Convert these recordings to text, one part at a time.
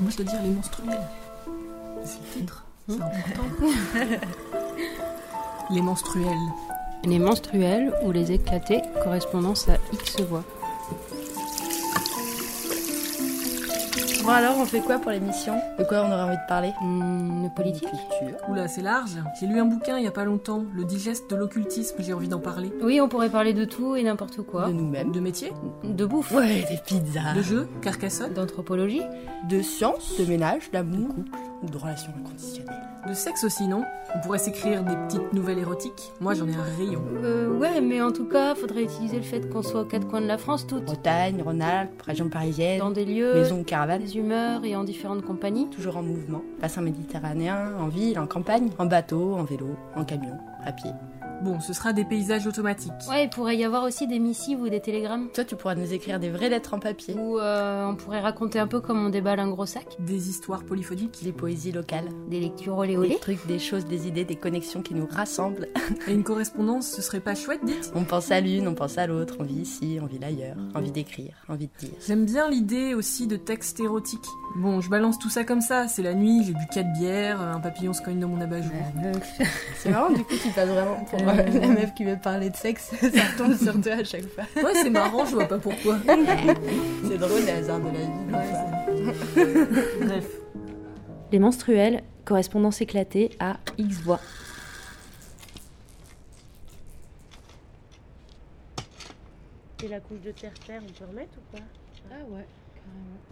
Moi, je dois dire les menstruels. C'est le titre. C'est important. les menstruels. Les menstruels ou les éclatés, correspondance à X voix. Bon alors, on fait quoi pour l'émission? De quoi on aurait envie de parler? Hmm, le politique. Oula, c'est large. J'ai lu un bouquin il y a pas longtemps, Le digeste de l'occultisme, j'ai envie d'en parler. Oui, on pourrait parler de tout et n'importe quoi. De nous-mêmes. De métier, De bouffe. Ouais, des pizzas. De jeux, Carcassonne, D'anthropologie. De science, de ménage, d'amour, ou de relations inconditionnelles. de sexe aussi, non? On pourrait s'écrire des petites nouvelles érotiques. Moi, j'en ai un rayon. Euh, ouais, mais en tout cas, faudrait utiliser le fait qu'on soit aux quatre coins de la France toutes. Bretagne, Rhône-Alpes, région parisienne, Dans des lieux, maison ou caravane, des humeurs et en différentes compagnies. toujours en mouvement. Bassin méditerranéen, en ville, en campagne, en bateau, en vélo, en camion, à pied. Bon, ce sera des paysages automatiques. Ouais, il pourrait y avoir aussi des missives ou des télégrammes. Toi, tu pourras nous écrire des vraies lettres en papier. Ou euh, on pourrait raconter un peu comme on déballe un gros sac. Des histoires polyphoniques. Des poésies locales, Des lectures olé des olé. trucs, des choses, des idées, des connexions qui nous rassemblent. Et une correspondance, ce serait pas chouette, dites On pense à l'une, on pense à l'autre, on vit ici, on vit ailleurs, envie d'écrire, envie de dire. J'aime bien l'idée aussi de textes érotiques. Bon, je balance tout ça comme ça, c'est la nuit, j'ai bu 4 bières, un papillon se cogne dans mon abat-jour. C'est marrant, du coup, tu passes vraiment pour euh, la meuf qui veut parler de sexe. Ça tombe sur toi à chaque fois. Ouais, c'est marrant, je vois pas pourquoi. C'est drôle, les hasards de la vie. Bref. Les menstruels, correspondance éclatée à X voix. Et la couche de terre-terre, on peut remettre ou pas? Ah ouais, carrément.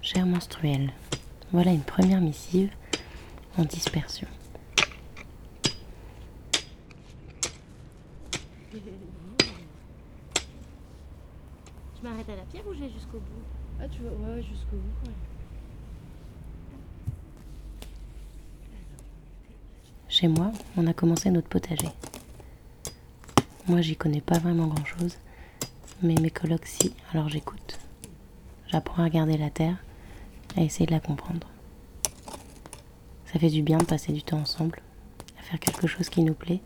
Cher menstruel, voilà une première missive en dispersion. Je m'arrête à la pierre ou j'ai jusqu'au bout? Ah, tu vois, ouais, jusqu'au bout. Chez moi, on a commencé notre potager. Moi, j'y connais pas vraiment grand-chose, mais mes colocs si, alors j'écoute. J'apprends à regarder la terre, à essayer de la comprendre. Ça fait du bien de passer du temps ensemble, à faire quelque chose qui nous plaît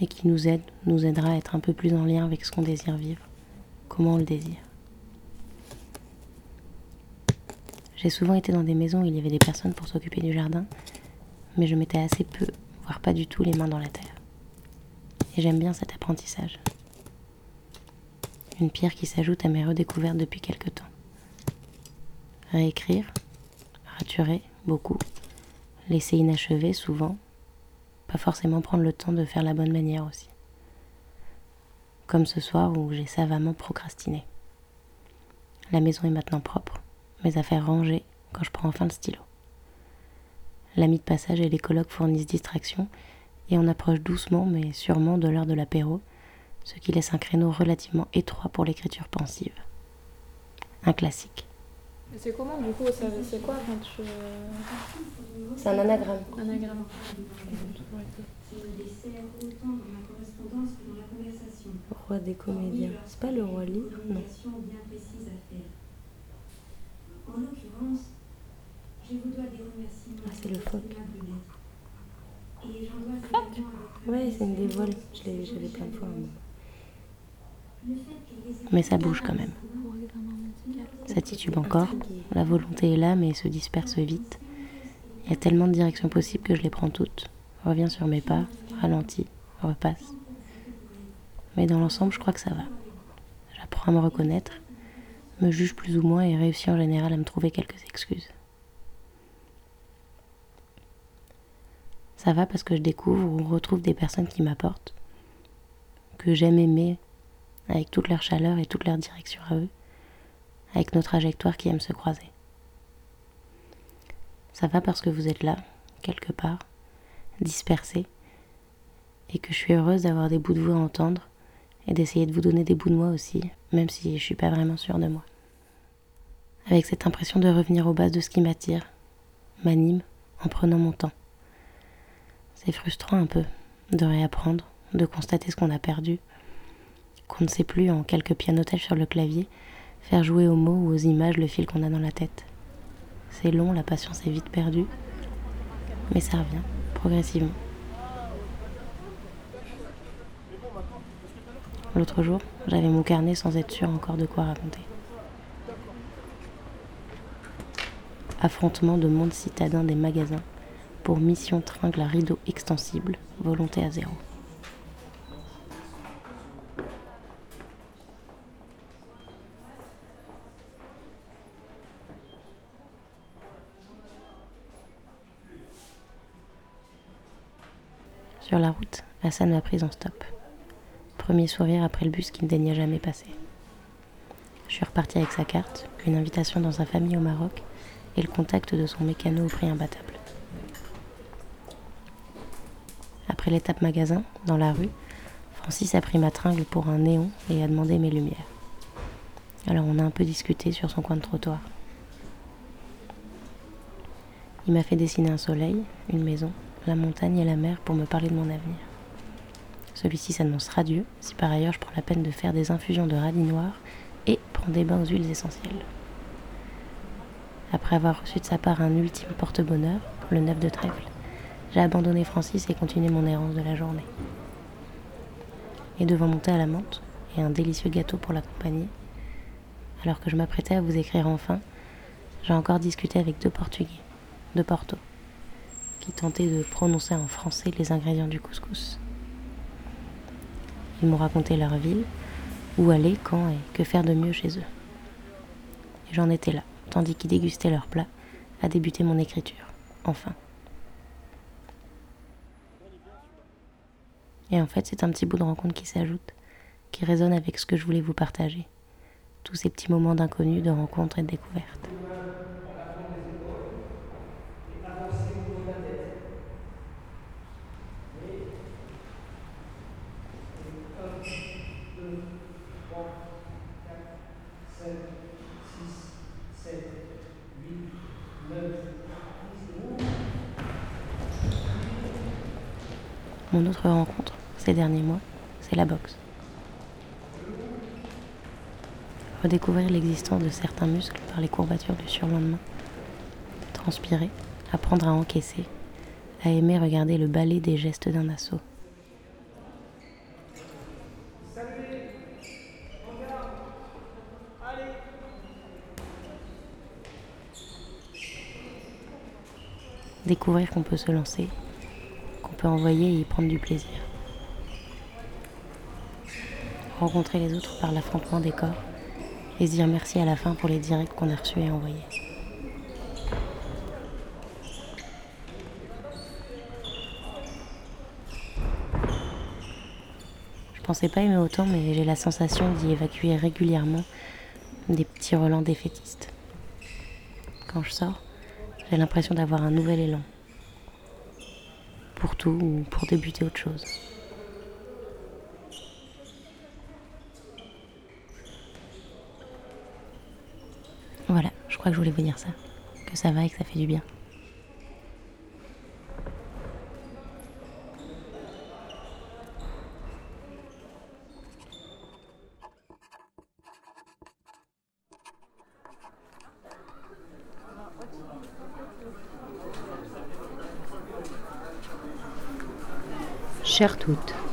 et qui nous aide, nous aidera à être un peu plus en lien avec ce qu'on désire vivre, comment on le désire. J'ai souvent été dans des maisons où il y avait des personnes pour s'occuper du jardin, mais je mettais assez peu, voire pas du tout, les mains dans la terre. Et j'aime bien cet apprentissage. Une pierre qui s'ajoute à mes redécouvertes depuis quelque temps. Réécrire, raturer, beaucoup. Laisser inachevé, souvent. Pas forcément prendre le temps de faire la bonne manière aussi. Comme ce soir où j'ai savamment procrastiné. La maison est maintenant propre, mes affaires rangées quand je prends enfin le stylo. L'ami de passage et les colocs fournissent distraction et on approche doucement mais sûrement de l'heure de l'apéro, ce qui laisse un créneau relativement étroit pour l'écriture pensive. Un classique. C'est comment du coup C'est quoi quand tu. C'est un anagramme. Anagramme. Roi des comédiens. C'est pas le roi livre Non. Ah, c'est le phoque. Ouais, c'est une des voiles. Je l'ai j'avais plein de fois. Mais ça bouge quand même. Ça titube encore. La volonté est là, mais se disperse vite. Il y a tellement de directions possibles que je les prends toutes. Reviens sur mes pas, ralentis, repasse. Mais dans l'ensemble, je crois que ça va. J'apprends à me reconnaître, me juge plus ou moins et réussis en général à me trouver quelques excuses. Ça va parce que je découvre ou retrouve des personnes qui m'apportent, que j'aime aimer, avec toute leur chaleur et toute leur direction à eux, avec nos trajectoires qui aiment se croiser. Ça va parce que vous êtes là, quelque part, dispersés, et que je suis heureuse d'avoir des bouts de vous à entendre et d'essayer de vous donner des bouts de moi aussi, même si je suis pas vraiment sûre de moi. Avec cette impression de revenir aux bases de ce qui m'attire, m'anime en prenant mon temps. C'est frustrant un peu de réapprendre, de constater ce qu'on a perdu, qu'on ne sait plus en quelques pianotages sur le clavier faire jouer aux mots ou aux images le fil qu'on a dans la tête. C'est long, la patience est vite perdue, mais ça revient, progressivement. L'autre jour, j'avais mon carnet sans être sûr encore de quoi raconter. Affrontement de monde citadin des magasins pour mission tringle à rideau extensible, volonté à zéro. Sur la route, Hassan m'a prise en stop. Premier sourire après le bus qui ne daignait jamais passer. Je suis repartie avec sa carte, une invitation dans sa famille au Maroc et le contact de son mécano au prix imbattable. Après l'étape magasin, dans la rue, Francis a pris ma tringle pour un néon et a demandé mes lumières. Alors on a un peu discuté sur son coin de trottoir. Il m'a fait dessiner un soleil, une maison, la montagne et la mer pour me parler de mon avenir. Celui-ci s'annonce radieux si par ailleurs je prends la peine de faire des infusions de radis noir et prends des bains aux huiles essentielles. Après avoir reçu de sa part un ultime porte-bonheur, le 9 de trèfle, j'ai abandonné Francis et continué mon errance de la journée. Et devant mon thé à la menthe et un délicieux gâteau pour l'accompagner, alors que je m'apprêtais à vous écrire enfin, j'ai encore discuté avec deux Portugais, de Porto, qui tentaient de prononcer en français les ingrédients du couscous. Ils m'ont raconté leur ville, où aller, quand et que faire de mieux chez eux. Et j'en étais là, tandis qu'ils dégustaient leur plat, à débuter mon écriture, enfin. Et en fait, c'est un petit bout de rencontre qui s'ajoute, qui résonne avec ce que je voulais vous partager. Tous ces petits moments d'inconnu, de rencontre et de découverte. Mon autre rencontre ces derniers mois, c'est la boxe. Redécouvrir l'existence de certains muscles par les courbatures du surlendemain. Transpirer, apprendre à encaisser, à aimer regarder le balai des gestes d'un assaut. Découvrir qu'on peut se lancer, qu'on peut envoyer et y prendre du plaisir. Rencontrer les autres par l'affrontement des corps et se dire merci à la fin pour les directs qu'on a reçus et envoyés. Je pensais pas aimer autant, mais j'ai la sensation d'y évacuer régulièrement des petits relents défaitistes. Quand je sors, j'ai l'impression d'avoir un nouvel élan. Pour tout ou pour débuter autre chose. Voilà, je crois que je voulais vous dire ça. Que ça va et que ça fait du bien. Chère toute.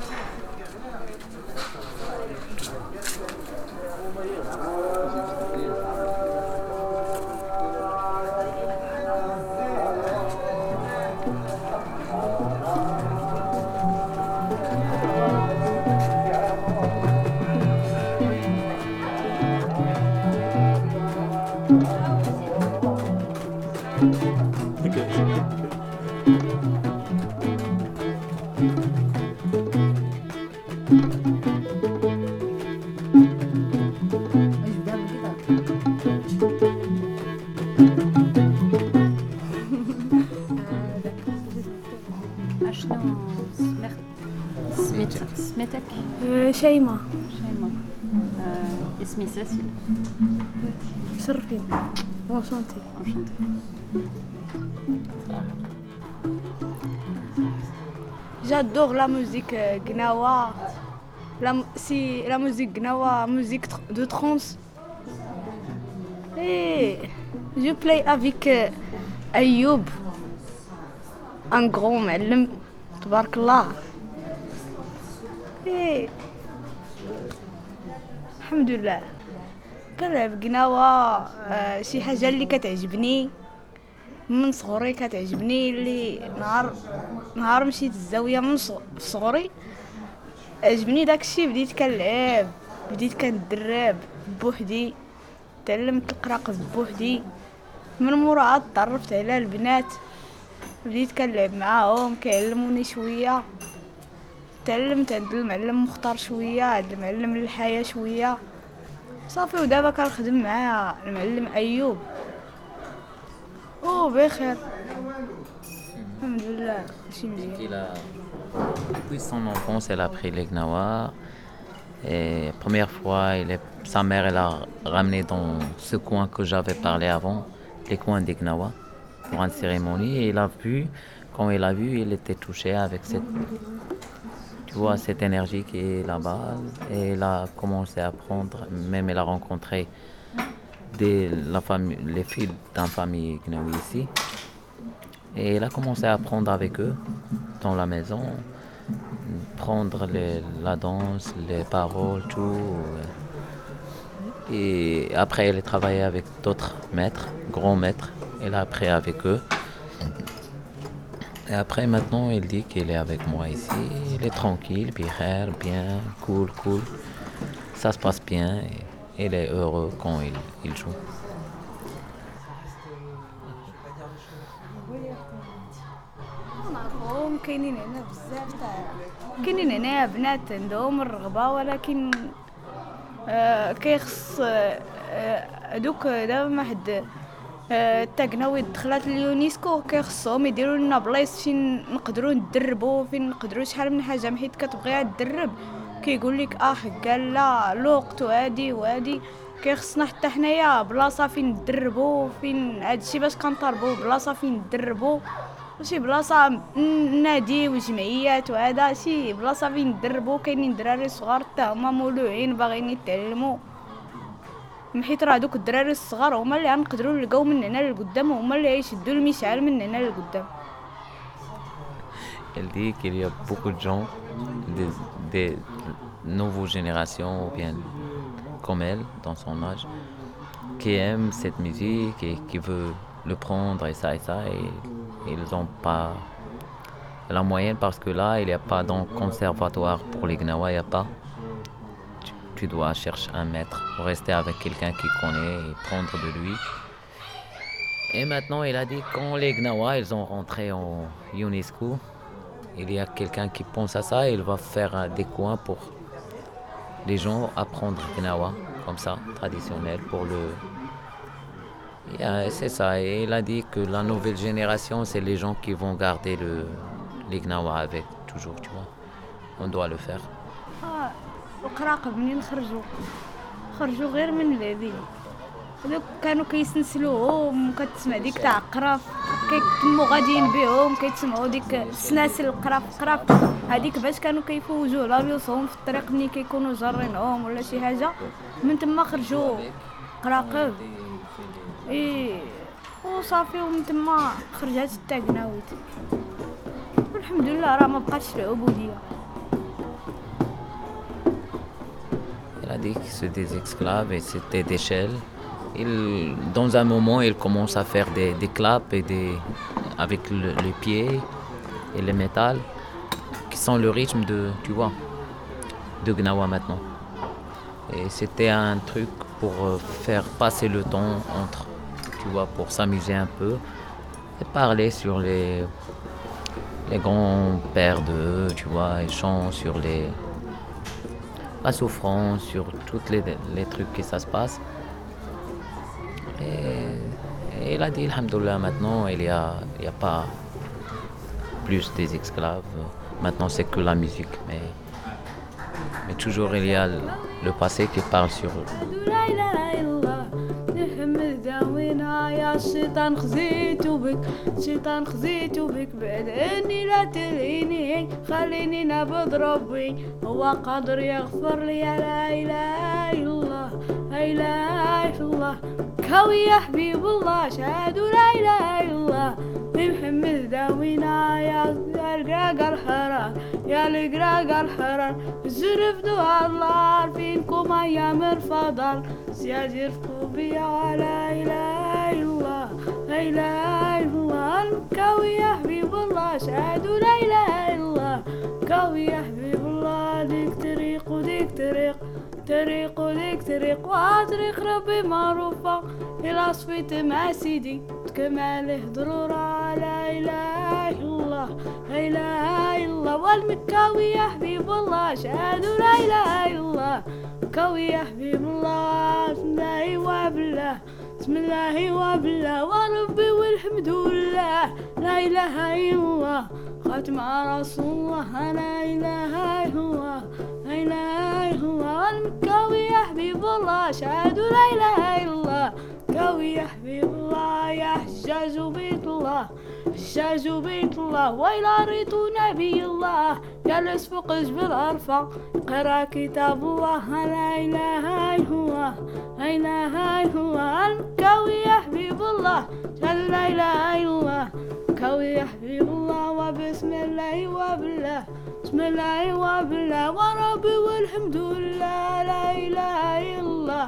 شنو سمعت سميت سميتك شيماء. شيماء آه، اسمي ساسي. شرفين انشانتي انشانتي J'adore la musique euh, Gnawa. La, mu- si la musique Gnawa, musique tr- de trance. Et je play avec euh, ايوب ان غرو معلم تبارك الله إيه. الحمد لله كنلعب قناوة آه شي حاجة اللي كتعجبني من صغري كتعجبني اللي نهار نهار مشيت الزاوية من صغري عجبني داكشي بديت كنلعب بديت كندرب بوحدي تعلمت القراقة بوحدي. من مورا عاد تعرفت على البنات بديت كنلعب معاهم كيعلموني شوية. تعلمت عند المعلم مختار شوية عند المعلم الحياة شوية. صافي ودابا كنخدم مع المعلم أيوب. او بخير الحمد لله ماشي مزيان Il a, depuis son enfance, elle a appris les gnawa. Et première fois, il est- sa mère, elle a ramené dans ce coin que j'avais parlé avant, les coins des gnawa, pour une cérémonie. Et il a vu, quand il a vu, il était touché avec cette, tu vois, cette énergie qui est là-bas. Et il a commencé à apprendre, même elle a rencontré la famille, les filles d'une famille gnawi ici. Et il a commencé à apprendre avec eux dans la maison, prendre la danse, les paroles, tout. Et après, il a travaillé avec d'autres maîtres, grands maîtres. Il a appris avec eux. Et après, maintenant, il dit qu'il est avec moi ici. Il est tranquille, bien, cool, cool. Ça se passe bien il est heureux quand il, il joue. نعرفهم كاينين هنا بزاف كاينين هنا بنات عندهم الرغبة ولكن آه كيخص آه، آه، هادوك دابا ما حد آه، التقناوي دخلات اليونسكو كيخصهم يديروا لنا بلايص فين نقدروا ندربوا فين نقدروا شحال من حاجة حيت كتبغيها تدرب كيقول لك آه قال لا الوقت وهادي وهادي كيخصنا حتى حنايا بلاصة فين ندربوا فين هادشي باش كنطالبوا بلاصة فين ندربوا شي بلاصة نادي وجمعيات وهذا شي بلاصة فين ندربوا كاينين دراري صغار حتى هما مولوعين باغيين يتعلموا حيت راه دوك الدراري الصغار هما اللي غنقدروا نلقاو من هنا لقدام هما اللي يشدوا المشعل من هنا لقدام. Elle dit qu'il y a beaucoup de gens, des, des nouvelles générations, ou bien comme elle, dans son âge, qui aiment cette musique et qui veulent le prendre et ça et ça, et ils n'ont pas la moyenne parce que là, il n'y a pas dans conservatoire pour les Gnawa, il n'y a pas. Tu, tu dois chercher un maître, rester avec quelqu'un qui connaît et prendre de lui. Et maintenant, il a dit quand les Gnawa, ils ont rentré en UNESCO, il y a quelqu'un qui pense à ça il va faire des coins pour les gens apprendre Gnawa, comme ça, traditionnel, pour le... Et, euh, c'est ça, et il a dit que la nouvelle génération, c'est les gens qui vont garder le, les Gnawa avec, toujours, tu vois. On doit le faire. آه، القراقة منين خرجوا خرجوا غير من العبيد هذوك كانوا كيسنسلوهم وكتسمع ديك تاع قراف كيتموا غاديين بهم كيتسمعوا ديك السناسل القراف قراف هذيك باش كانوا كيفوجوا لابيوسهم في الطريق ملي كيكونوا جارينهم ولا شي حاجه من تما خرجوا قراقب ايه وصافي ومن تما خرجات التاقناويت والحمد لله راه ما بقاتش العبوديه Il a dit que c'est des esclaves et c'était des shells. Il, dans un moment, il commence à faire des, des claps et des, avec le- les pieds et le métal, qui sont le rythme de, tu vois, de Gnawa maintenant. Et c'était un truc pour euh, faire passer le temps entre, tu vois, pour s'amuser un peu et parler sur les, les grands-pères d'eux, tu vois, ils chantent sur les, la souffrance, sur tous les, les trucs que ça se passe. Et, et il a dit, Alhamdoulilah, maintenant, il n'y a, a pas plus des esclaves. Maintenant, c'est que la musique. Mais, mais toujours, il y a le, le passé qui parle sur لا اله الا الله نحمد داوينا يا الشيطان خزيتو بك الشيطان خزيتو بك بعد عني لا تلهيني خليني نعبد ربي هو قادر يغفر لي لا اله الا الله لا إله إلا الله. كوي يا حبيب الله شهد لا إله إلا الله. محمد داوينا يا القراق الحرار يا القراق الحرار. زرف دعاء الله فيكم أيام الفضل. زياد يرفقوا بيا لا إله إلا الله. لا إله إلا الله. المكاوي يا حبيب الله شهد لا إله إلا الله. كوي يا حبيب الله ديك طريق وديك طريق. طريق وديك طريق وطريق ربي معروفة. إلى صفيت مع سيدي كماله ضرورة لا إله إلا الله. لا إله إلا الله والمكاوي يا حبيب الله شهد لا إله إلا الله. كوي يا حبيب الله بسم الله وبالله بسم الله وبالله وربي والحمد لله. لا إله إلا الله. على رسول الله الله لا إله إلا الله المكاوي يا حبيب الله شهد لا إله إلا الله. كوي يا حبيب الله يا حجاج بيت الله حجاج بيت الله. وإلى ريت نبي الله جلس فوق جبل أرفع قرأ كتاب الله لا إله لا إله إلا الله المكاوي يا حبيب الله لا إله إلا الله. كوي يا حبيب الله وبسم الله وبالله بسم الله وبالله. وربي والحمد لله لا إله إلا الله.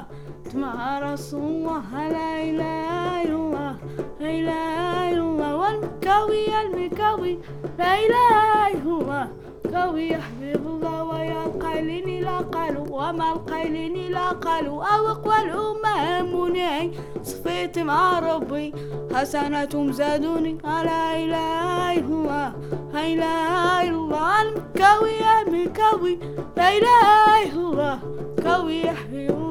مع رسول الله لا إله إلا الله لا إله إلا الله. والمكاوي المكاوي لا إله إلا الله. قوي يحبب الله ويا القيلين لا قالوا وما القيلين لا قالوا أو قولوا مني صفيت مع ربي حسناتهم زادوني. على إلهي هو لا الله. المكوي يا لا إلهي هو قوي يحبب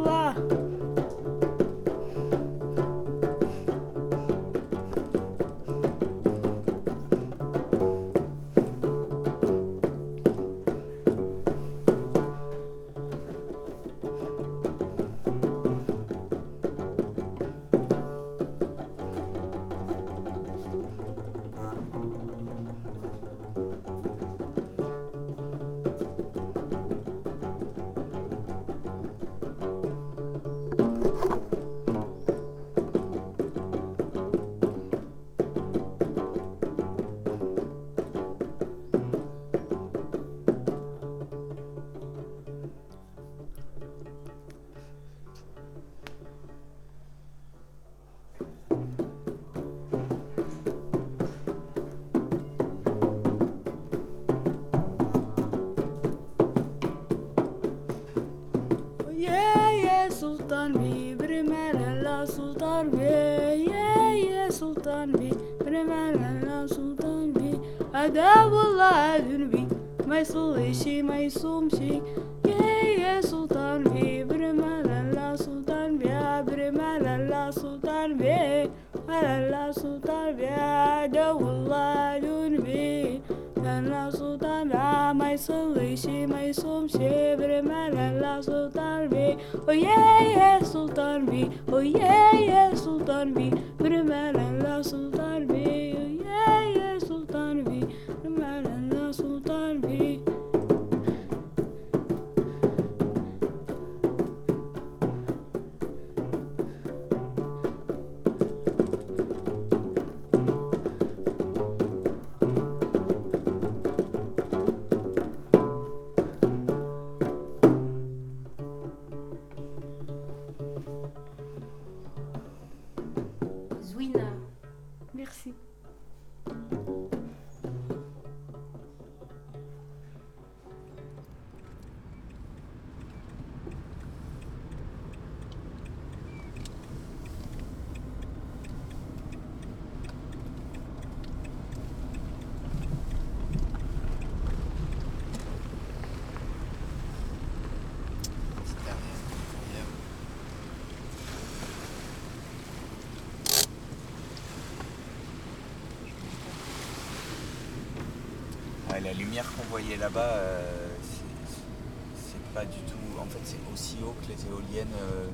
qu'on voyait là-bas, euh, c'est- pas du tout. En fait, c'est aussi haut que les éoliennes euh,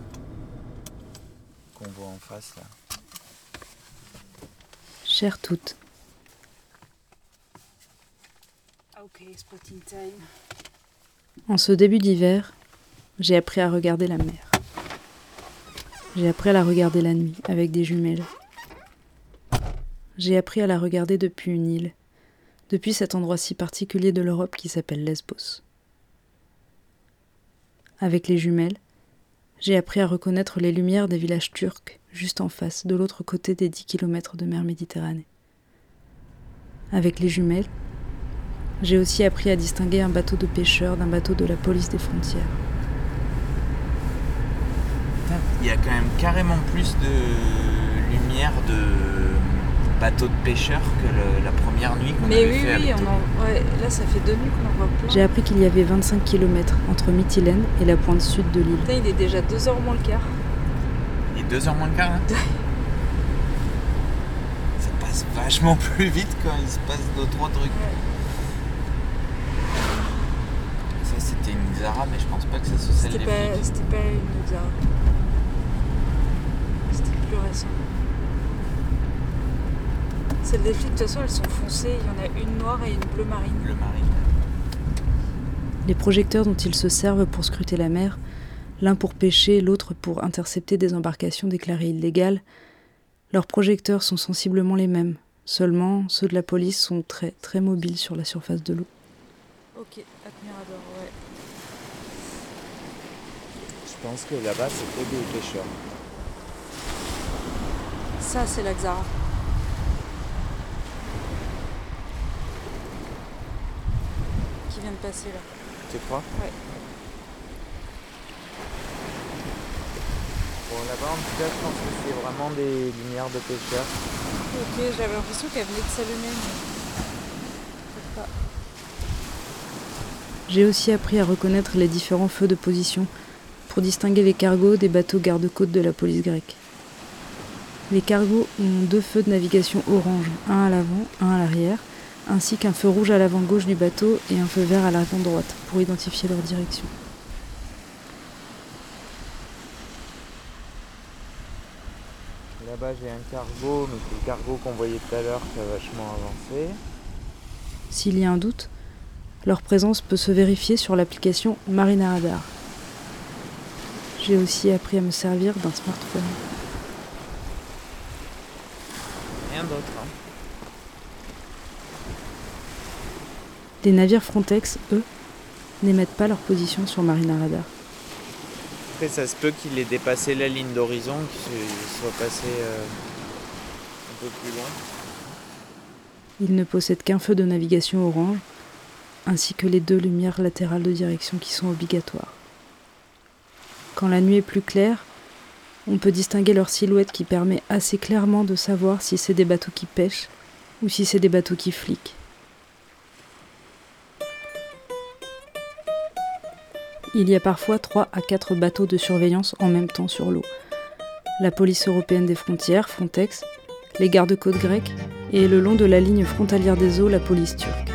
qu'on voit en face là. Chères toutes, Ok, spotting time. en ce début d'hiver, j'ai appris à regarder la mer. J'ai appris à la regarder la nuit avec des jumelles. J'ai appris à la regarder depuis une île, depuis cet endroit si particulier de l'Europe qui s'appelle Lesbos. Avec les jumelles, j'ai appris à reconnaître les lumières des villages turcs juste en face, de l'autre côté des 10 km de mer Méditerranée. Avec les jumelles, j'ai aussi appris à distinguer un bateau de pêcheurs d'un bateau de la police des frontières. Il y a quand même carrément plus de lumière de bateaux de pêcheurs que le- la première nuit qu'on Mais avait oui, fait oui, avec on en... ouais, là ça fait deux nuits qu'on en voit plein. J'ai appris qu'il y avait 25 km entre Mytilène et la pointe sud de l'île. Putain, il est déjà 2h moins le quart. Il est 2h moins le quart là Ça passe vachement plus vite quand il se passe deux trois trucs. Ça c'était une Zara mais je pense pas que ça soit celle C'était des pas, pas une Zara. C'était plus récent. Celles des flics, de toute façon, elles sont foncées. Il y en a une noire et une bleu marine. Bleu marine. Les projecteurs dont ils se servent pour scruter la mer, l'un pour pêcher, l'autre pour intercepter des embarcations déclarées illégales, leurs projecteurs sont sensiblement les mêmes. Seulement, ceux de la police sont très très mobiles sur la surface de l'eau. Ok, Admirador, ouais. Je pense que là-bas c'est que des pêcheurs. Ça, c'est la Xara. Qui vient de passer là. Tu crois Ouais. Bon là-bas en tout cas je pense que c'est vraiment des lumières de pêcheurs. Ok, j'avais l'impression qu'elle venait de s'allumer, mais. J'ai aussi appris à reconnaître les différents feux de position pour distinguer les cargos des bateaux garde-côtes de la police grecque. Les cargos ont deux feux de navigation orange, un à l'avant, un à l'arrière, ainsi qu'un feu rouge à l'avant gauche du bateau et un feu vert à l'avant droite pour identifier leur direction. Là-bas j'ai un cargo, mais c'est le cargo qu'on voyait tout à l'heure qui a vachement avancé. S'il y a un doute, leur présence peut se vérifier sur l'application Marina Radar. J'ai aussi appris à me servir d'un smartphone. Rien d'autre. hein. Les navires Frontex, eux, n'émettent pas leur position sur Marina Radar. Après ça se peut qu'il ait dépassé la ligne d'horizon, qu'il soit passé euh, un peu plus loin. Ils ne possèdent qu'un feu de navigation orange, ainsi que les deux lumières latérales de direction qui sont obligatoires. Quand la nuit est plus claire, on peut distinguer leur silhouette qui permet assez clairement de savoir si c'est des bateaux qui pêchent ou si c'est des bateaux qui fliquent. Il y a parfois 3 à 4 bateaux de surveillance en même temps sur l'eau. La police européenne des frontières, Frontex, les gardes-côtes grecs et le long de la ligne frontalière des eaux, la police turque.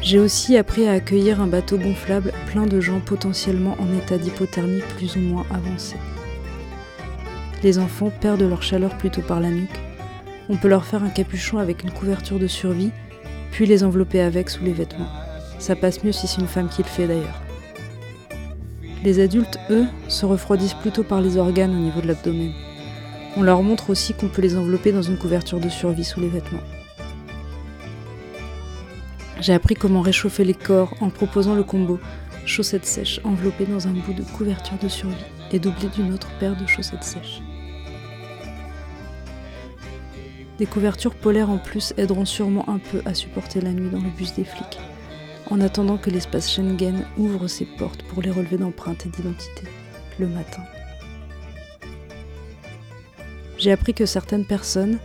J'ai aussi appris à accueillir un bateau gonflable plein de gens potentiellement en état d'hypothermie plus ou moins avancé. Les enfants perdent leur chaleur plutôt par la nuque. On peut leur faire un capuchon avec une couverture de survie, puis les envelopper avec sous les vêtements. Ça passe mieux si c'est une femme qui le fait d'ailleurs. Les adultes, eux, se refroidissent plutôt par les organes au niveau de l'abdomen. On leur montre aussi qu'on peut les envelopper dans une couverture de survie sous les vêtements. J'ai appris comment réchauffer les corps en proposant le combo chaussettes sèches enveloppées dans un bout de couverture de survie et doublé d'une autre paire de chaussettes sèches. Des couvertures polaires en plus aideront sûrement un peu à supporter la nuit dans le bus des flics, en attendant que l'espace Schengen ouvre ses portes pour les relevés d'empreintes et d'identité le matin. J'ai appris que certaines personnes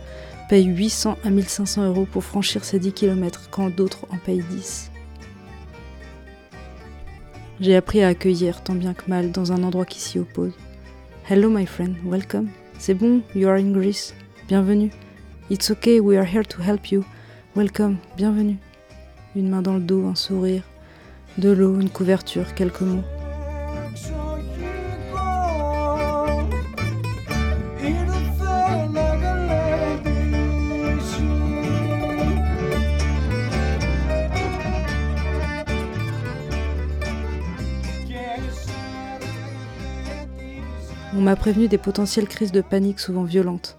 payent 800 à 1500 euros pour franchir ces 10 km quand d'autres en payent 10. J'ai appris à accueillir tant bien que mal dans un endroit qui s'y oppose. Hello my friend, welcome. C'est bon, you are in Greece. Bienvenue. It's okay, we are here to help you. Welcome, bienvenue. Une main dans le dos, un sourire. De l'eau, une couverture, quelques mots. m'a prévenu des potentielles crises de panique souvent violentes,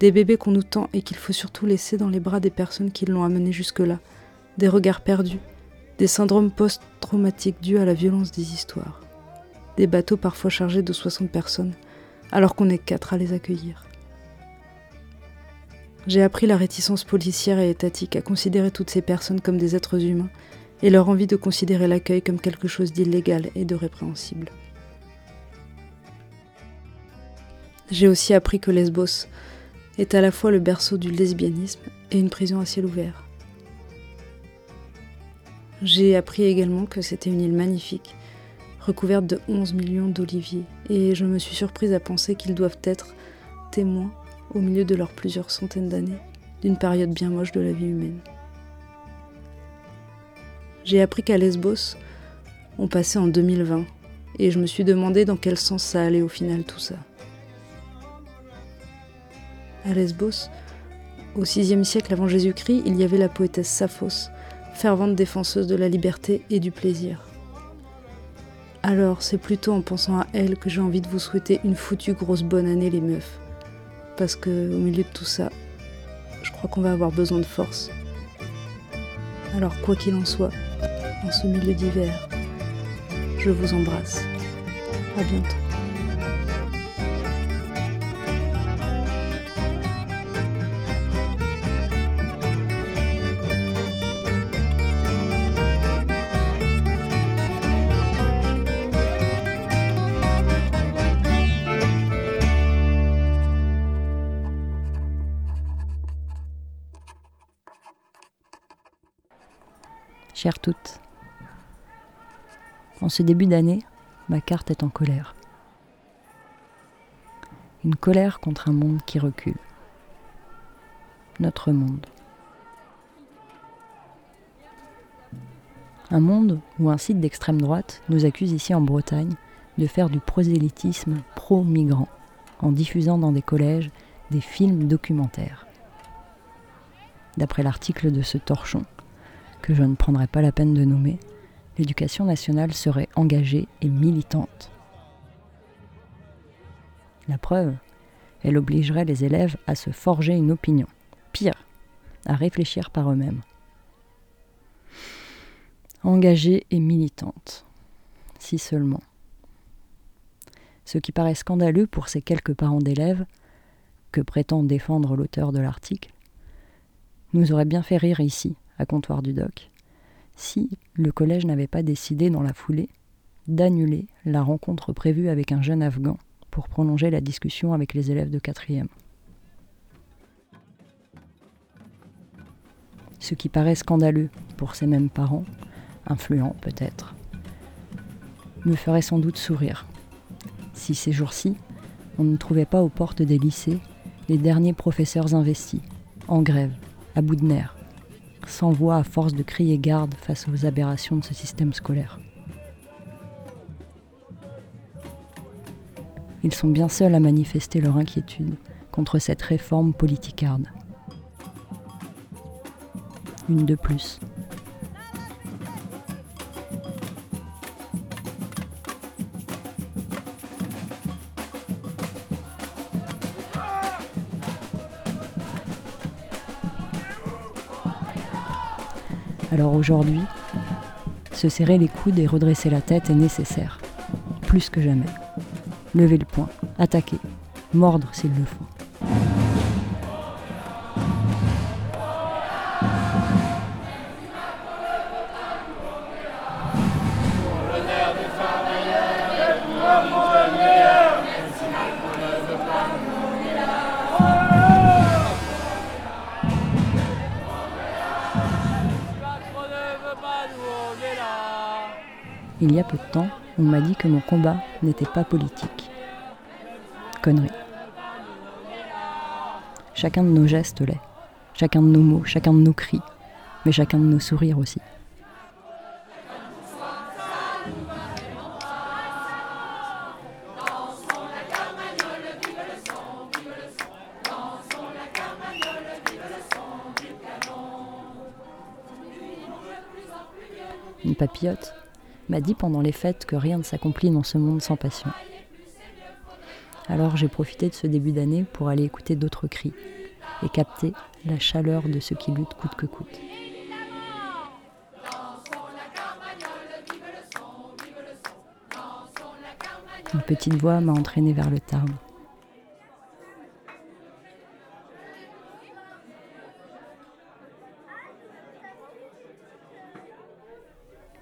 des bébés qu'on nous tend et qu'il faut surtout laisser dans les bras des personnes qui l'ont amené jusque-là, des regards perdus, des syndromes post-traumatiques dus à la violence des histoires, des bateaux parfois chargés de 60 personnes, alors qu'on est quatre à les accueillir. J'ai appris la réticence policière et étatique à considérer toutes ces personnes comme des êtres humains et leur envie de considérer l'accueil comme quelque chose d'illégal et de répréhensible. J'ai aussi appris que Lesbos est à la fois le berceau du lesbianisme et une prison à ciel ouvert. J'ai appris également que c'était une île magnifique, recouverte de 11 millions d'oliviers, et je me suis surprise à penser qu'ils doivent être témoins, au milieu de leurs plusieurs centaines d'années, d'une période bien moche de la vie humaine. J'ai appris qu'à Lesbos, on passait en 2020, et je me suis demandé dans quel sens ça allait au final tout ça. À Lesbos, au VIe siècle avant Jésus-Christ, il y avait la poétesse Saphos, fervente défenseuse de la liberté et du plaisir. Alors, c'est plutôt en pensant à elle que j'ai envie de vous souhaiter une foutue grosse bonne année, les meufs. Parce que, au milieu de tout ça, je crois qu'on va avoir besoin de force. Alors, quoi qu'il en soit, en ce milieu d'hiver, je vous embrasse. À bientôt. Toutes, en ce début d'année, ma carte est en colère. Une colère contre un monde qui recule. Notre monde. Un monde où un site d'extrême droite nous accuse ici en Bretagne de faire du prosélytisme pro-migrant en diffusant dans des collèges des films documentaires. D'après l'article de ce torchon, que je ne prendrai pas la peine de nommer, l'éducation nationale serait engagée et militante. La preuve, elle obligerait les élèves à se forger une opinion. Pire, à réfléchir par eux-mêmes. Engagée et militante. Si seulement. Ce qui paraît scandaleux pour ces quelques parents d'élèves, que prétend défendre l'auteur de l'article, nous aurait bien fait rire ici, à comptoir du doc, si le collège n'avait pas décidé dans la foulée d'annuler la rencontre prévue avec un jeune Afghan pour prolonger la discussion avec les élèves de quatrième. Ce qui paraît scandaleux pour ces mêmes parents, influents peut-être, me ferait sans doute sourire si ces jours-ci on ne trouvait pas aux portes des lycées les derniers professeurs investis, en grève, à bout de nerfs, sans voix à force de crier garde face aux aberrations de ce système scolaire. Ils sont bien seuls à manifester leur inquiétude contre cette réforme politicarde. Une de plus. Alors aujourd'hui, se serrer les coudes et redresser la tête est nécessaire, plus que jamais. Lever le poing, attaquer, mordre s'il le faut. Que mon combat n'était pas politique. Connerie. Chacun de nos gestes l'est, chacun de nos mots, chacun de nos cris, mais chacun de nos sourires aussi. Une papillote? M'a dit pendant les fêtes que rien ne s'accomplit dans ce monde sans passion. Alors j'ai profité de ce début d'année pour aller écouter d'autres cris et capter la chaleur de ceux qui luttent coûte que coûte. Une petite voix m'a entraîné vers le Tarn.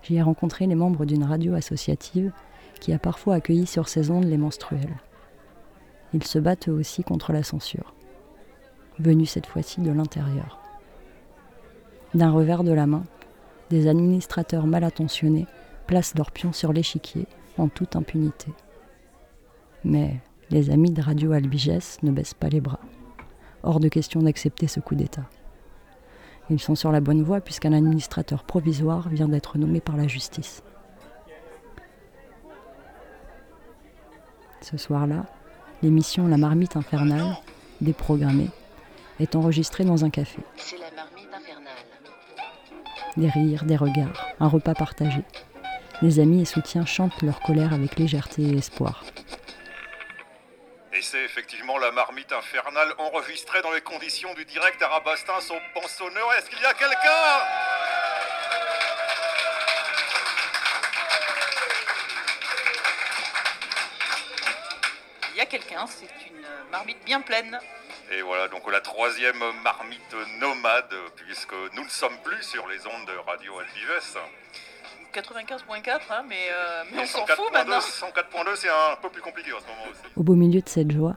J'y ai rencontré les membres d'une radio associative qui a parfois accueilli sur ses ondes les menstruels. Ils se battent eux aussi contre la censure, venus cette fois-ci de l'intérieur. D'un revers de la main, des administrateurs mal attentionnés placent leurs pions sur l'échiquier en toute impunité. Mais les amis de Radio Albiges ne baissent pas les bras. Hors de question d'accepter ce coup d'État. Ils sont sur la bonne voie puisqu'un administrateur provisoire vient d'être nommé par la justice. Ce soir-là, l'émission La marmite infernale, déprogrammée, est enregistrée dans un café. C'est la marmite infernale. Des rires, des regards, un repas partagé. Les amis et soutiens chantent leur colère avec légèreté et espoir. Effectivement la marmite infernale enregistrée dans les conditions du direct Arabastin son pensonneur. Est-ce qu'il y a quelqu'un? Il y a quelqu'un, c'est une marmite bien pleine. Et voilà, donc la troisième marmite nomade, puisque nous ne sommes plus sur les ondes de Radio Albives. 95.4, hein, mais, euh, mais on s'en 104.2, fout maintenant. 104.2, c'est un peu plus compliqué en ce moment aussi. Au beau milieu de cette joie,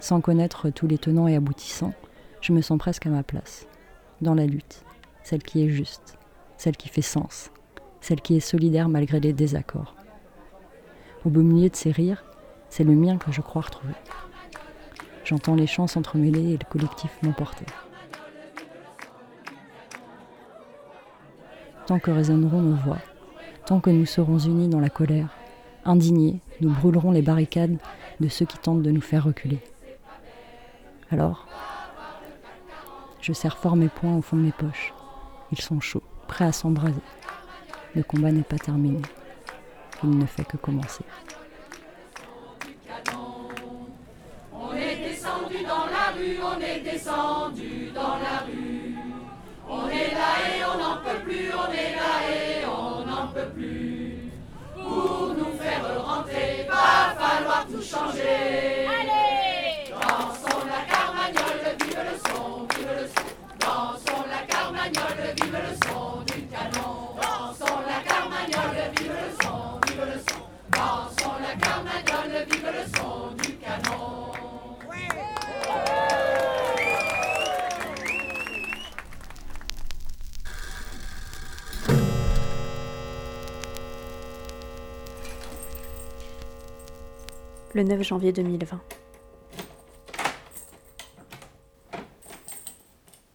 sans connaître tous les tenants et aboutissants, je me sens presque à ma place. Dans la lutte, celle qui est juste, celle qui fait sens, celle qui est solidaire malgré les désaccords. Au beau milieu de ces rires, c'est le mien que je crois retrouver. J'entends les chants s'entremêler et le collectif m'emporter. Tant que résonneront nos voix, tant que nous serons unis dans la colère, indignés, nous brûlerons les barricades de ceux qui tentent de nous faire reculer. Alors, je serre fort mes poings au fond de mes poches. Ils sont chauds, prêts à s'embraser. Le combat n'est pas terminé. Il ne fait que commencer. On est descendu dans la rue, on est descendu dans la rue. On est là et on n'en peut plus, on est là et on n'en peut plus. Pour nous faire rentrer, va falloir tout changer. Allez Le 9 janvier 2020.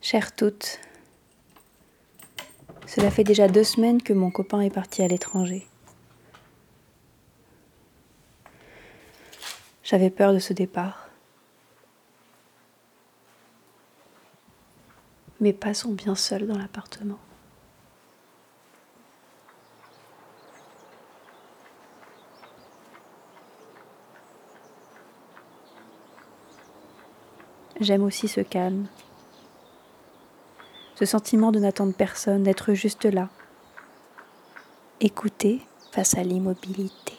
Chères toutes, cela fait déjà deux semaines que mon copain est parti à l'étranger. J'avais peur de ce départ. Mes pas sont bien seuls dans l'appartement. J'aime aussi ce calme, ce sentiment de n'attendre personne, d'être juste là, écouter face à l'immobilité.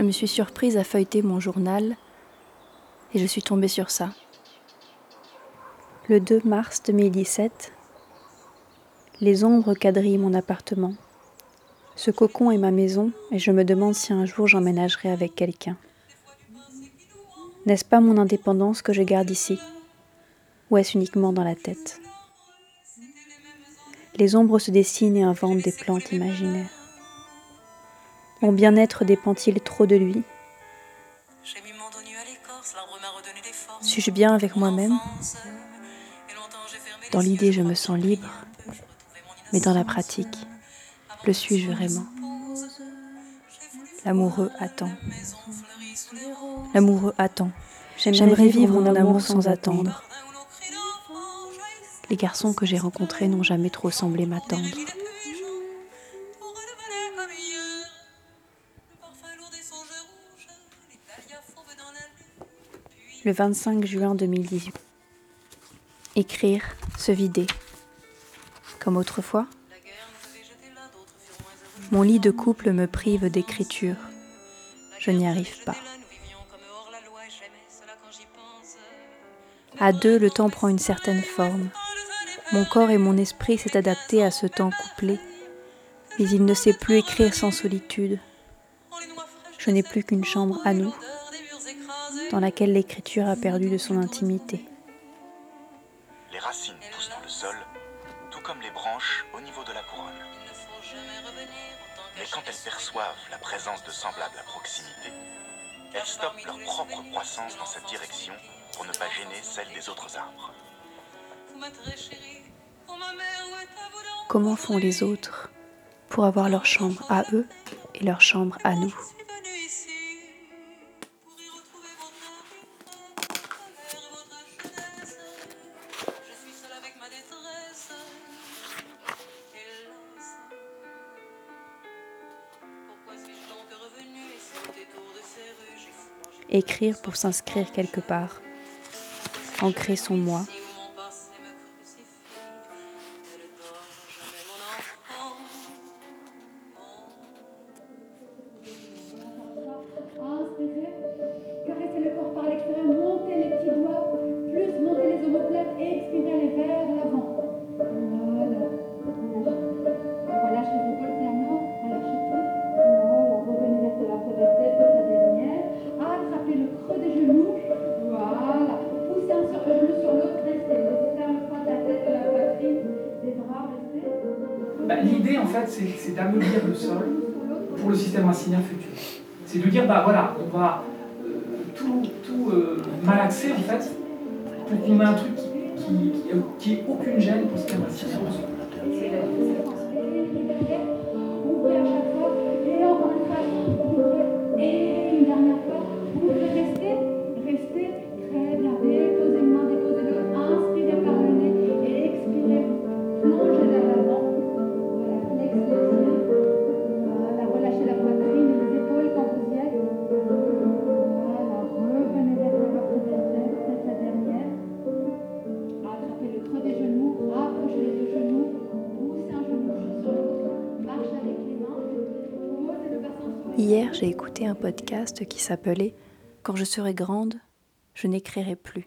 Je me suis surprise à feuilleter mon journal et je suis tombée sur ça. Le 2 mars 2017, les ombres quadrillent mon appartement. Ce cocon est ma maison et je me demande si un jour j'emménagerai avec quelqu'un. N'est-ce pas mon indépendance que je garde ici? Ou est-ce uniquement dans la tête? Les ombres se dessinent et inventent des plantes imaginaires. Mon bien-être dépend-il trop de lui? Suis-je bien avec moi-même? Dans l'idée, je me sens libre, mais dans la pratique, le suis-je vraiment? L'amoureux attend. L'amoureux attend. J'aimerais vivre mon amour sans attendre. Les garçons que j'ai rencontrés n'ont jamais trop semblé m'attendre. Le 25 juin 2018. Écrire, se vider. Comme autrefois. Mon lit de couple me prive d'écriture. Je n'y arrive pas. À deux, le temps prend une certaine forme. Mon corps et mon esprit s'est adapté à ce temps couplé, mais il ne sait plus écrire sans solitude. Je n'ai plus qu'une chambre à nous, dans laquelle l'écriture a perdu de son intimité. Les racines poussent dans le sol, tout comme les branches au niveau de la couronne. Mais quand elles perçoivent la présence de semblables à proximité, elles stoppent leur propre croissance dans cette direction pour ne pas gêner celle des autres arbres. Comment font les autres pour avoir leur chambre à eux et leur chambre à nous? Écrire pour s'inscrire quelque part, ancrer son moi c'est d'amollir le sol pour le système racinaire futur. C'est de dire, bah voilà, on va euh, tout, euh, malaxer en fait, pour qu'on ait un truc qui, qui, qui, aucune gêne pour le système racinaire. Podcast qui s'appelait Quand je serai grande, je n'écrirai plus.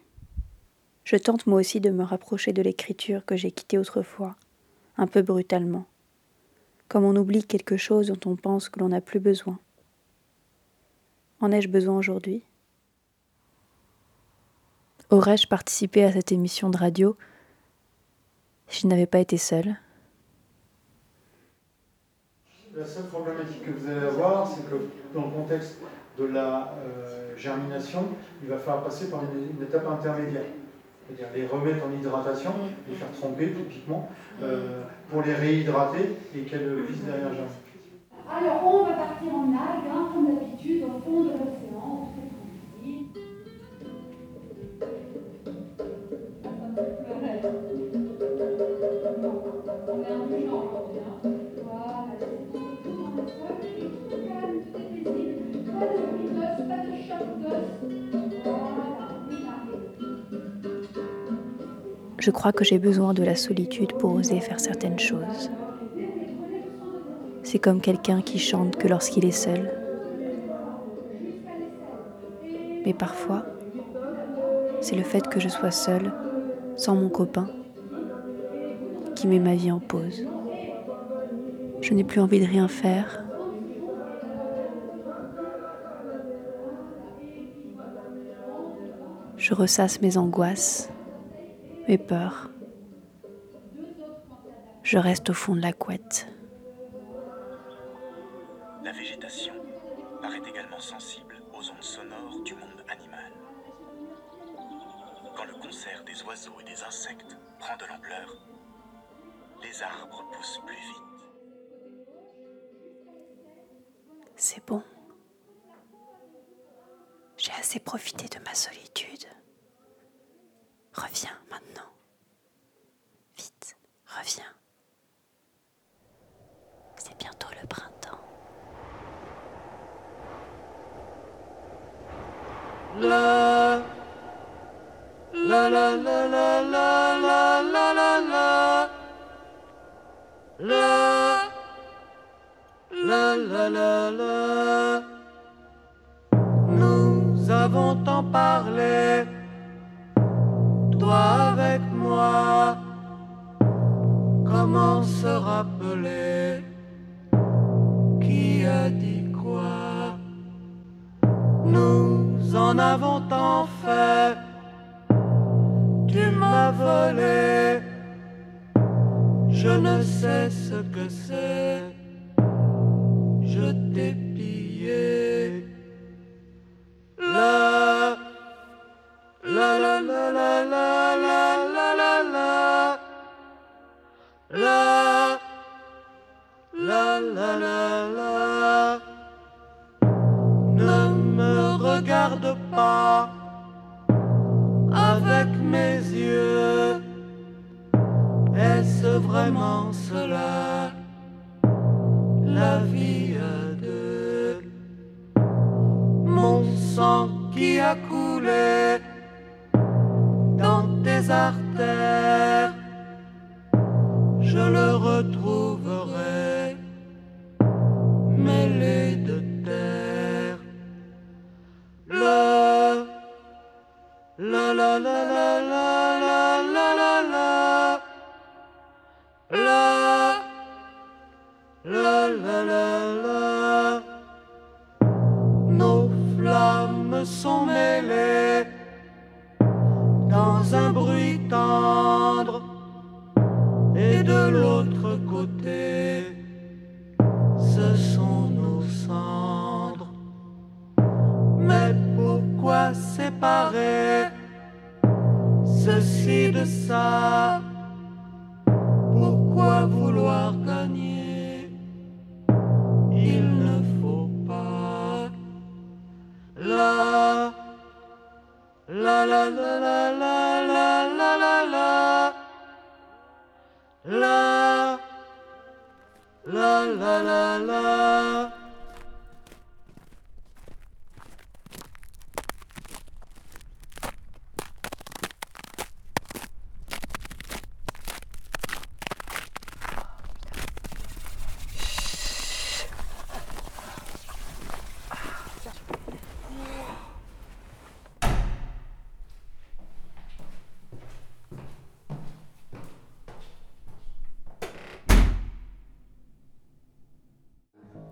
Je tente moi aussi de me rapprocher de l'écriture que j'ai quittée autrefois, un peu brutalement comme on oublie quelque chose dont on pense que l'on n'a plus besoin. En ai-je besoin aujourd'hui? Aurais-je participé à cette émission de radio? Si je n'avais pas été seule La seule problématique que vous allez avoir, c'est que dans le contexte de la euh, germination, il va falloir passer par une, étape intermédiaire c'est-à-dire les remettre en hydratation, les faire tremper typiquement, euh, pour les réhydrater et qu'elles vissent derrière jamais. Alors on va partir en algue, hein, comme d'habitude, au fond de l'océan, Je crois que j'ai besoin de la solitude pour oser faire certaines choses. C'est comme quelqu'un qui chante que lorsqu'il est seul. Mais parfois, c'est le fait que je sois seule, sans mon copain, qui met ma vie en pause. Je n'ai plus envie de rien faire. Je ressasse mes angoisses, mes peurs. Je reste au fond de la couette.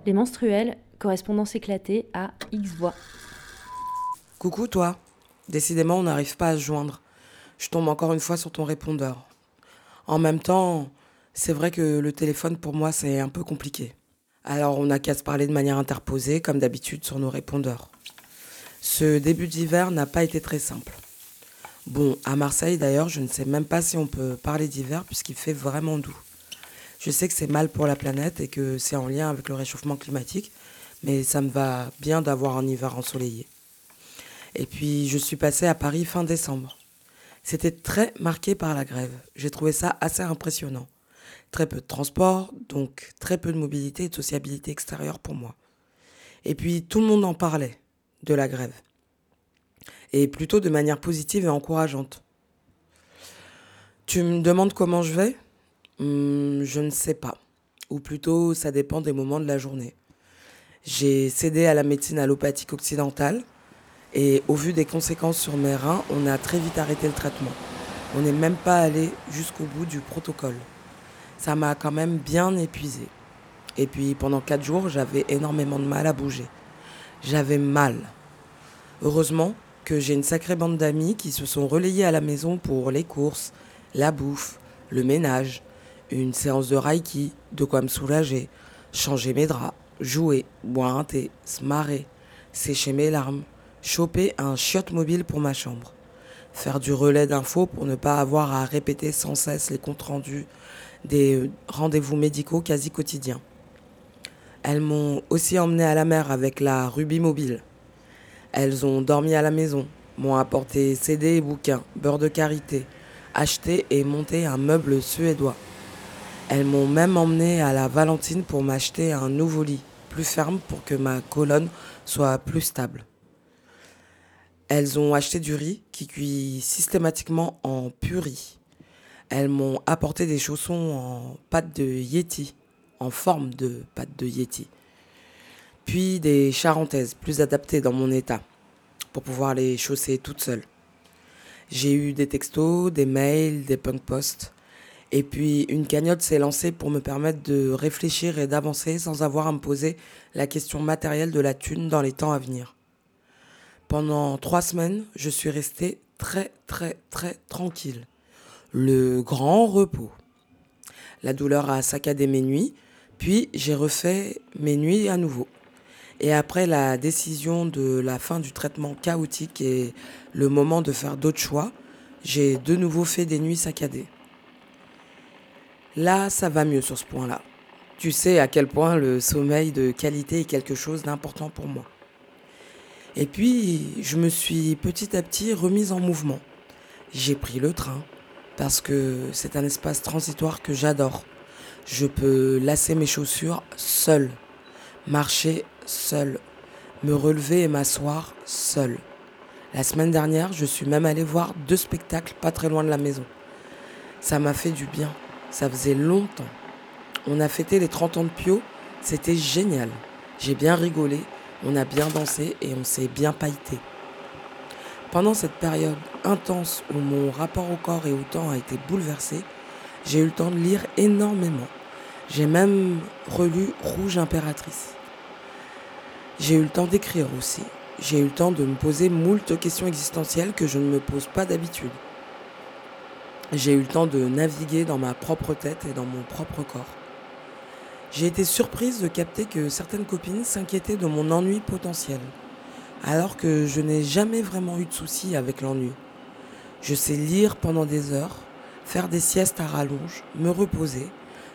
Les menstruels, correspondance éclatée à X voix. Coucou toi. Décidément, on n'arrive pas à se joindre. Je tombe encore une fois sur ton répondeur. En même temps, c'est vrai que le téléphone pour moi c'est un peu compliqué. Alors on n'a qu'à se parler de manière interposée, comme d'habitude sur nos répondeurs. Ce début d'hiver n'a pas été très simple. Bon, à Marseille d'ailleurs, je ne sais même pas si on peut parler d'hiver puisqu'il fait vraiment doux. Je sais que c'est mal pour la planète et que c'est en lien avec le réchauffement climatique, mais ça me va bien d'avoir un hiver ensoleillé. Et puis, je suis passée à Paris fin décembre. C'était très marqué par la grève. J'ai trouvé ça assez impressionnant. Très peu de transport, donc très peu de mobilité et de sociabilité extérieure pour moi. Et puis, tout le monde en parlait, de la grève. Et plutôt de manière positive et encourageante. Tu me demandes comment je vais? Hum, je ne sais pas. Ou plutôt, ça dépend des moments de la journée. J'ai cédé à la médecine allopathique occidentale et au vu des conséquences sur mes reins, on a très vite arrêté le traitement. On n'est même pas allé jusqu'au bout du protocole. Ça m'a quand même bien épuisé. Et puis pendant quatre jours, j'avais énormément de mal à bouger. J'avais mal. Heureusement que j'ai une sacrée bande d'amis qui se sont relayés à la maison pour les courses, la bouffe, le ménage, Une séance de Reiki, de quoi me soulager, changer mes draps, jouer, boire un thé, se marrer, sécher mes larmes, choper un chiotte mobile pour ma chambre, faire du relais d'infos pour ne pas avoir à répéter sans cesse les comptes rendus des rendez-vous médicaux quasi quotidiens. Elles m'ont aussi emmené à la mer avec la Ruby Mobile. Elles ont dormi à la maison, m'ont apporté CD et bouquins, beurre de karité, acheté et monté un meuble suédois. Elles m'ont même emmené à la Valentine pour m'acheter un nouveau lit, plus ferme pour que ma colonne soit plus stable. Elles ont acheté du riz qui cuit systématiquement en purée. Elles m'ont apporté des chaussons en pâte de Yeti, en forme de pâte de Yeti. Puis des charentaises plus adaptées dans mon état, pour pouvoir les chausser toute seule. J'ai eu des textos, des mails, des punk posts. Et puis une cagnotte s'est lancée pour me permettre de réfléchir et d'avancer sans avoir à me poser la question matérielle de la thune dans les temps à venir. Pendant trois semaines, je suis resté très très très tranquille. Le grand repos. La douleur a saccadé mes nuits, puis j'ai refait mes nuits à nouveau. Et après la décision de la fin du traitement chaotique et le moment de faire d'autres choix, j'ai de nouveau fait des nuits saccadées. Là, ça va mieux sur ce point-là. Tu sais à quel point le sommeil de qualité est quelque chose d'important pour moi. Et puis, je me suis petit à petit remise en mouvement. J'ai pris le train parce que c'est un espace transitoire que j'adore. Je peux lasser mes chaussures seul, marcher seul, me relever et m'asseoir seul. La semaine dernière, je suis même allée voir deux spectacles pas très loin de la maison. Ça m'a fait du bien. Ça faisait longtemps. On a fêté les 30 ans de Pio. C'était génial. J'ai bien rigolé on a bien dansé et on s'est bien pailleté. Pendant cette période intense où mon rapport au corps et au temps a été bouleversé, j'ai eu le temps de lire énormément. J'ai même relu Rouge Impératrice. J'ai eu le temps d'écrire aussi. J'ai eu le temps de me poser moult questions existentielles que je ne me pose pas d'habitude. J'ai eu le temps de naviguer dans ma propre tête et dans mon propre corps. J'ai été surprise de capter que certaines copines s'inquiétaient de mon ennui potentiel, alors que je n'ai jamais vraiment eu de soucis avec l'ennui. Je sais lire pendant des heures, faire des siestes à rallonge, me reposer.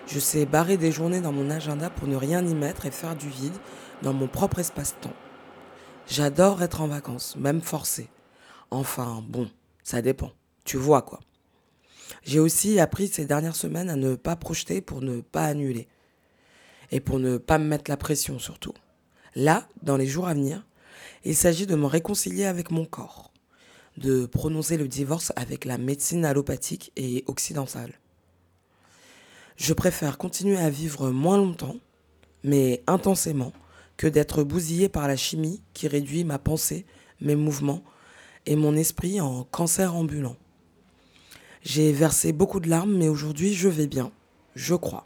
Je sais barrer des journées dans mon agenda pour ne rien y mettre et faire du vide dans mon propre espace-temps. J'adore être en vacances, même forcé. Enfin, bon, ça dépend. Tu vois quoi. J'ai aussi appris ces dernières semaines à ne pas projeter pour ne pas annuler et pour ne pas me mettre la pression surtout. Là, dans les jours à venir, il s'agit de me réconcilier avec mon corps, de prononcer le divorce avec la médecine allopathique et occidentale. Je préfère continuer à vivre moins longtemps, mais intensément, que d'être bousillé par la chimie qui réduit ma pensée, mes mouvements et mon esprit en cancer ambulant. J'ai versé beaucoup de larmes, mais aujourd'hui je vais bien, je crois.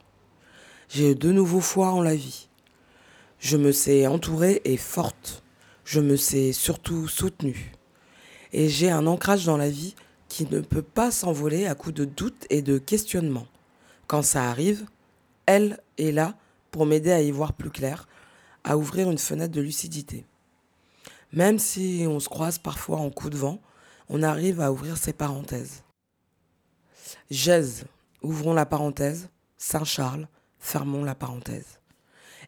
J'ai de nouveau foi en la vie. Je me sais entourée et forte. Je me sais surtout soutenue. Et j'ai un ancrage dans la vie qui ne peut pas s'envoler à coup de doutes et de questionnements. Quand ça arrive, elle est là pour m'aider à y voir plus clair, à ouvrir une fenêtre de lucidité. Même si on se croise parfois en coup de vent, on arrive à ouvrir ces parenthèses. Gèse, ouvrons la parenthèse, Saint-Charles, Fermons la parenthèse.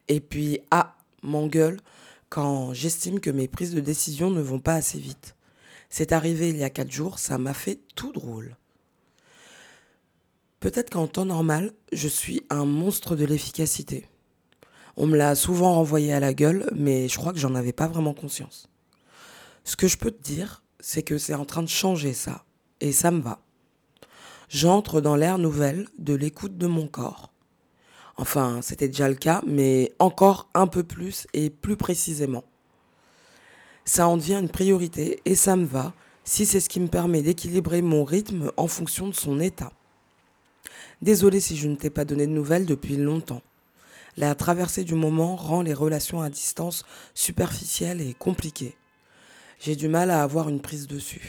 Et puis, ah, m'engueule quand j'estime que mes prises de décision ne vont pas assez vite. C'est arrivé il y a quatre jours, ça m'a fait tout drôle. Peut-être qu'en temps normal, je suis un monstre de l'efficacité. On me l'a souvent renvoyé à la gueule, mais je crois que j'en avais pas vraiment conscience. Ce que je peux te dire, c'est que c'est en train de changer ça, et ça me va. J'entre dans l'ère nouvelle de l'écoute de mon corps. Enfin, c'était déjà le cas, mais encore un peu plus et plus précisément. Ça en devient une priorité et ça me va si c'est ce qui me permet d'équilibrer mon rythme en fonction de son état. Désolé si je ne t'ai pas donné de nouvelles depuis longtemps. La traversée du moment rend les relations à distance superficielles et compliquées. J'ai du mal à avoir une prise dessus.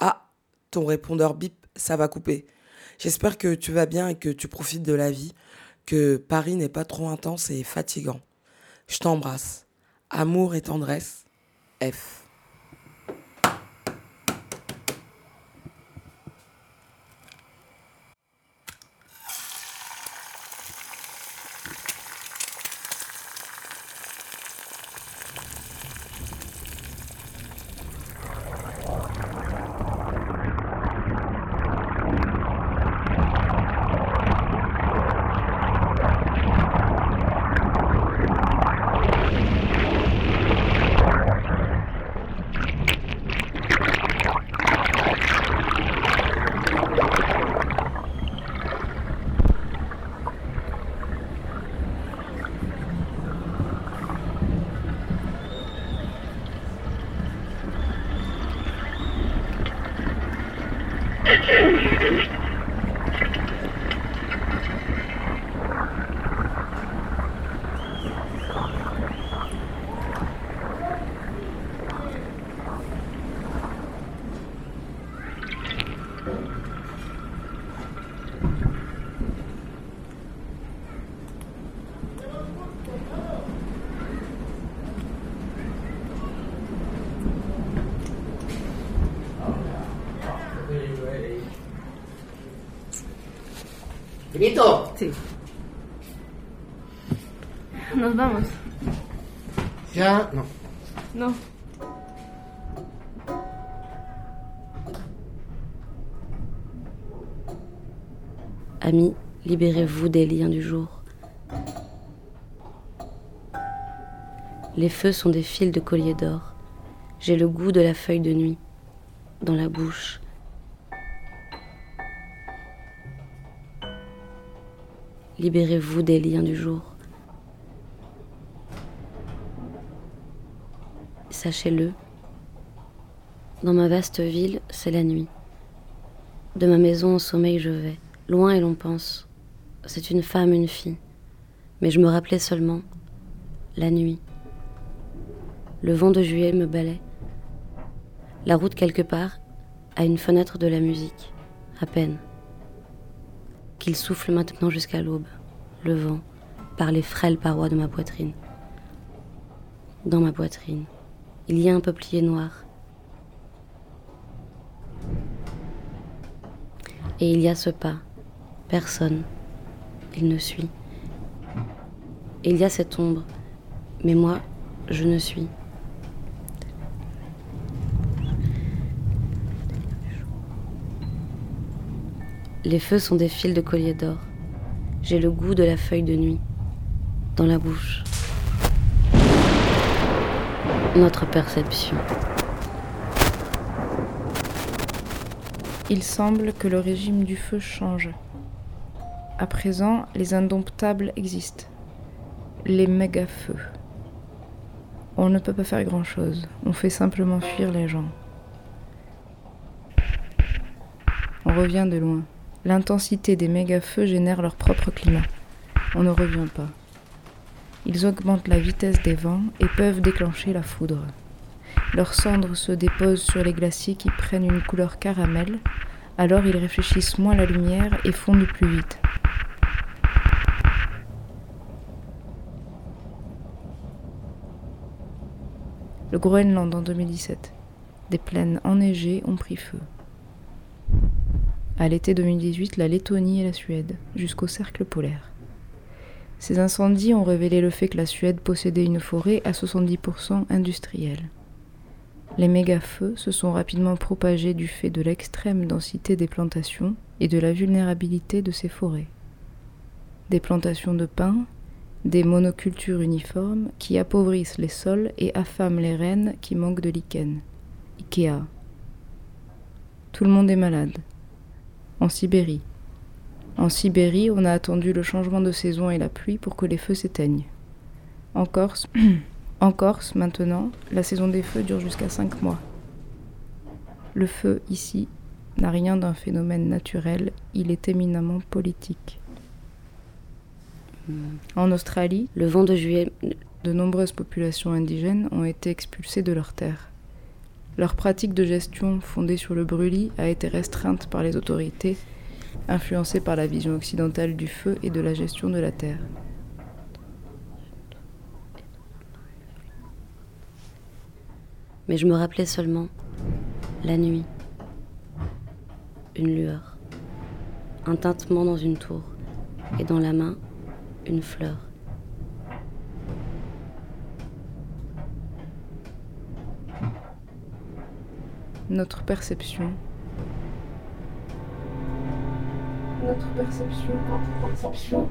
Ah, ton répondeur bip, ça va couper. J'espère que tu vas bien et que tu profites de la vie, que Paris n'est pas trop intense et fatigant. Je t'embrasse. Amour et tendresse. F. Ya, no. No. Amis, libérez-vous des liens du jour. Les feux sont des fils de collier d'or. J'ai le goût de la feuille de nuit dans la bouche. Libérez-vous des liens du jour. Sachez-le, dans ma vaste ville, c'est la nuit. De ma maison au sommeil je vais, loin et l'on pense. C'est une femme, une fille. Mais je me rappelais seulement la nuit. Le vent de juillet me balait. La route quelque part, à une fenêtre de la musique, à peine. Qu'il souffle maintenant jusqu'à l'aube, le vent, par les frêles parois de ma poitrine. Dans ma poitrine, il y a un peuplier noir. Et il y a ce pas. Personne. Il ne suit. Il y a cette ombre. Mais moi, je ne suis. Les feux sont des fils de collier d'or. J'ai le goût de la feuille de nuit dans la bouche. Notre perception. Il semble que le régime du feu change. À présent, les indomptables existent. Les méga-feux. On ne peut pas faire grand-chose. On fait simplement fuir les gens. On revient de loin. L'intensité des méga-feux génère leur propre climat. On ne revient pas. Ils augmentent la vitesse des vents et peuvent déclencher la foudre. Leurs cendres se déposent sur les glaciers qui prennent une couleur caramel, alors ils réfléchissent moins la lumière et fondent plus vite. Le Groenland en 2017. Des plaines enneigées ont pris feu. À l'été 2018, la Lettonie et la Suède, jusqu'au cercle polaire. Ces incendies ont révélé le fait que la Suède possédait une forêt à 70% industrielle. Les méga-feux se sont rapidement propagés du fait de l'extrême densité des plantations et de la vulnérabilité de ces forêts. Des plantations de pins, des monocultures uniformes qui appauvrissent les sols et affament les rennes qui manquent de lichen. Ikea. Tout le monde est malade. En Sibérie. En Sibérie, on a attendu le changement de saison et la pluie pour que les feux s'éteignent. En Corse, en Corse, maintenant, la saison des feux dure jusqu'à 5 mois. Le feu, ici, n'a rien d'un phénomène naturel, il est éminemment politique. En Australie, le vent de juillet, de nombreuses populations indigènes ont été expulsées de leurs terres. Leur pratique de gestion fondée sur le brûlis a été restreinte par les autorités influencé par la vision occidentale du feu et de la gestion de la terre. Mais je me rappelais seulement la nuit, une lueur, un tintement dans une tour, et dans la main, une fleur. Notre perception. Notre perception. Perception.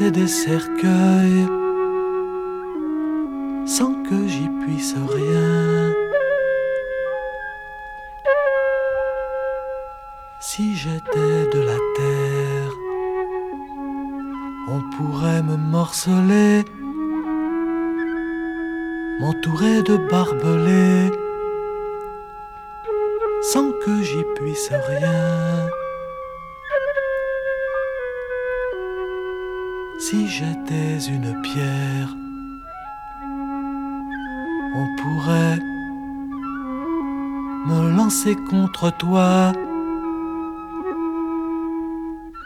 Et des cercueils toi,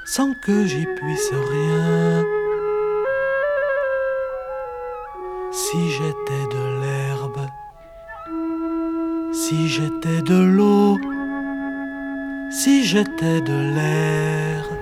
sans que j'y puisse rien. Si j'étais de l'herbe, si j'étais de l'eau, si j'étais de l'air.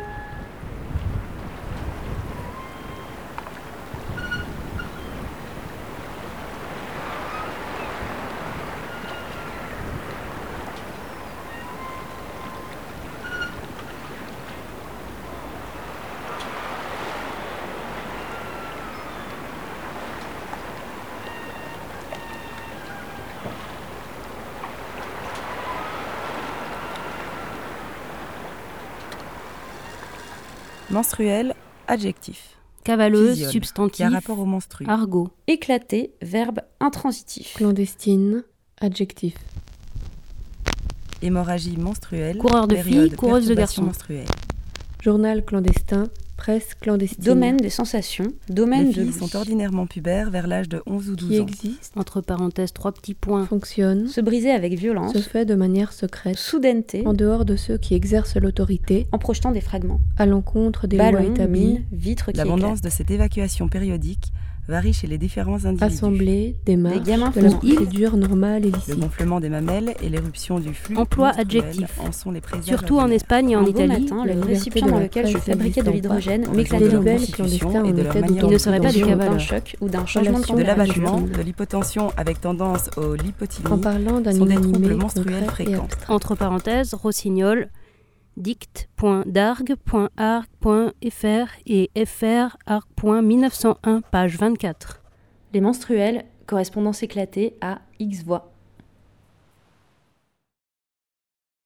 Menstruel, adjectif. Cavaleuse, substantif. qui a rapport au menstru. Argot. Éclaté, verbe intransitif. Clandestine, adjectif. Hémorragie menstruelle. Coureur de filles, coureuse de garçons. menstruelle. Journal clandestin, presse clandestine. Domaine des sensations, domaine Les de filles l'ouïe. sont ordinairement pubères vers l'âge de 11 ou 12 Qui ans. existe, Entre parenthèses, trois petits points. fonctionne, Se briser avec violence, se fait de manière secrète, soudaineté, en dehors de ceux qui exercent l'autorité, en projetant des fragments. à l'encontre des lois Ballons, établies, mines, vitres qui L'abondance éclatent. de cette évacuation périodique varie chez les différents individus. assemblée, démarche, gamins de la procédure normale et Le licite. gonflement des mamelles et l'éruption du flux Emploi adjectif. en sont les Surtout en. Espagne et en beau Italie. matin, le récipient dans lequel je fabriquais de l'hydrogène en m'éclatait de Des constitution et en de leur état manière Il ne serait pas des d'un choc ou d'un changement de l'abattement, de l'hypotension avec tendance au lipotylie En parlant d'un sont des troubles menstruels fréquents. Entre parenthèses, rossignol, dict.darg.arc.fr et frarc.1901, page 24. Les menstruels, correspondance éclatée à X voix.